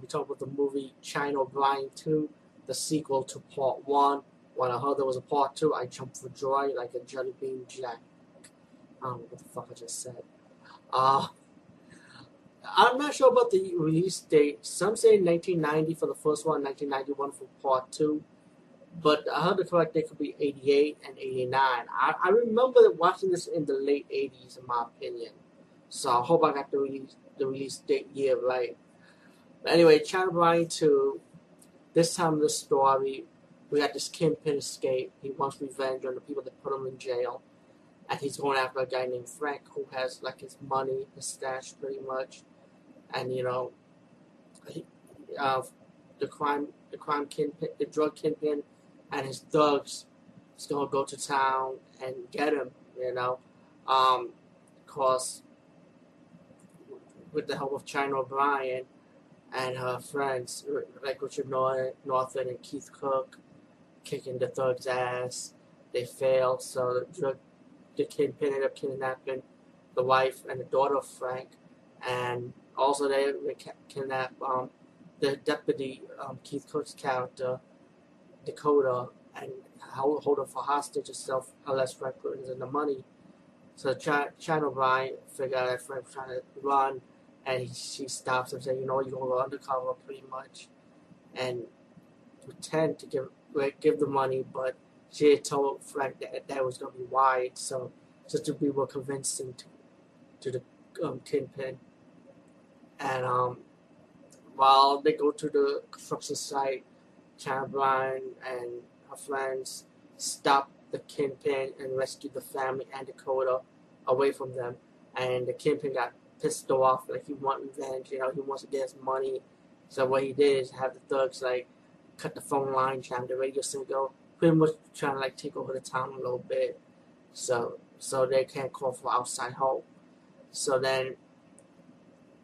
we talked about the movie China O'Brien 2, the sequel to Part 1. When I heard there was a Part 2, I jumped for joy like a jelly bean jack. I don't know what the fuck I just said. Uh, I'm not sure about the release date. Some say 1990 for the first one, 1991 for Part 2. But I heard the correct date could be 88 and 89. I, I remember watching this in the late 80s, in my opinion. So I hope I got the release, the release date year right. Anyway, O'Brien 2, this time the story, we got this kingpin escape. He wants revenge on the people that put him in jail. And he's going after a guy named Frank who has like his money, his stash pretty much. And you know, he, uh, the crime, the crime kingpin, the drug kingpin, and his thugs is gonna go to town and get him. You know, um, cause with the help of China O'Brien and her friends like Richard Norton and Keith Cooke kicking the thug's ass. They fail, so the the kingpin ended up kidnapping the wife and the daughter of Frank, and also they, they kidnap um, the deputy um, Keith Cooke's character Dakota and hold, hold her for hostage herself unless Frank brings in the money. So Ch- China O'Brien figure out that Frank's trying to run, and she stops him, saying, "You know, you're gonna go undercover, pretty much," and pretend to give give the money, but she had told Frank that that was gonna be wide, so just to be more convincing to to the um, kingpin. And um, while they go to the construction site, China and her friends stop the kingpin and rescue the family and Dakota away from them. And the kingpin got pissed off, like he want revenge, you know, he wants to get his money. So what he did is have the thugs like cut the phone line, jam the radio signal, pretty much trying to like take over the town a little bit. So so they can't call for outside help. So then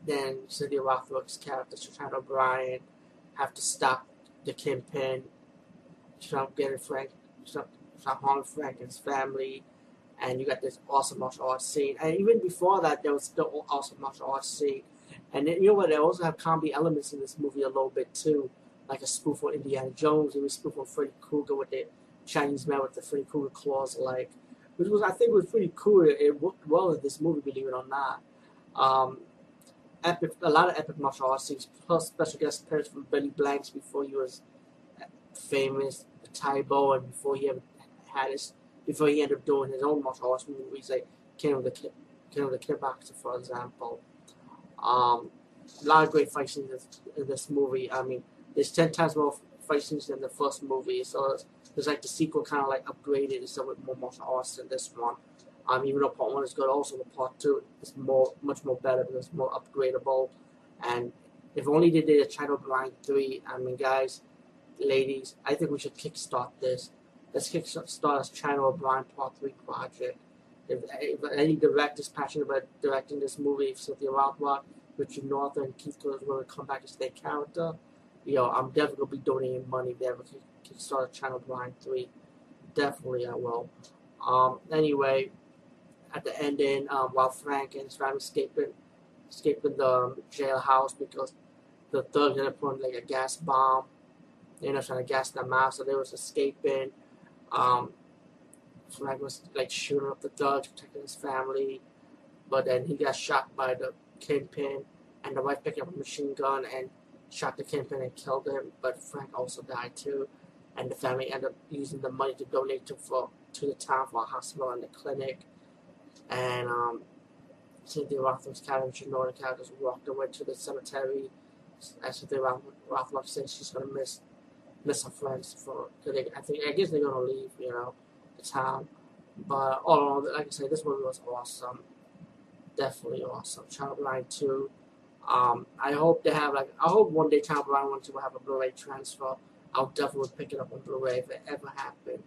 then Cynthia Rothrock's character, Shoshana O'Brien, have to stop the kingpin, stop getting Frank, stop, stop harming Frank and his family, and you got this awesome martial arts scene. And even before that, there was still awesome martial arts scene. And then, you know what? They also have comedy elements in this movie a little bit too, like a spoof on Indiana Jones, and a spoof on Freddy Krueger with the Chinese man with the Freddy Krueger claws, like, which was I think was pretty cool. It worked well in this movie, believe it or not. Um, epic, a lot of epic martial arts scenes, plus special guest appearance from Billy Blanks before he was famous, Tae Bo, and before he ever had his, before he ended up doing his own martial arts movies like King of the Kid, King of the Kickboxer, for example. Um, a lot of great fight scenes in this, movie. I mean, there's ten times more fight scenes than the first movie, so it's, it's like the sequel kind of like upgraded instead with more martial arts than this one. Um, even though part one is good, also the part two is more, much more better because it's more upgradable. And if only they did a China O'Brien three, I mean, guys, ladies, I think we should kickstart this. Let's kickstart this China O'Brien part three project. If, if any directors passionate about directing this movie, Cynthia Rothrock, Richard Norton, and Keith going to come back as their character, you know, I'm definitely going to be donating money there if ever kickstart China O'Brien three. Definitely, I will. Um, anyway, at the ending um, while Frank and his family escaping escaping the um, jailhouse because the ended up putting like a gas bomb. Ended up trying to gas them out, so they was escaping. Um, Frank was like shooting up the thugs, protecting his family, but then he got shot by the kingpin, and the wife picked up a machine gun and shot the kingpin and killed him. But Frank also died too, and the family ended up using the money to donate to for to the town for a hospital and the clinic and um, Cynthia Rothrock's character, Nora characters walked away to the cemetery. As Cynthia Rothrock says she's gonna miss miss her friends for. They, I think I guess they're gonna leave, you know, the town. But all in all, like I said, this movie was awesome. Definitely awesome. Child Line 2. Um, I hope they have like I hope one day Child Line 1 2 will have a Blu-ray transfer. I'll definitely pick it up on Blu-ray if it ever happened.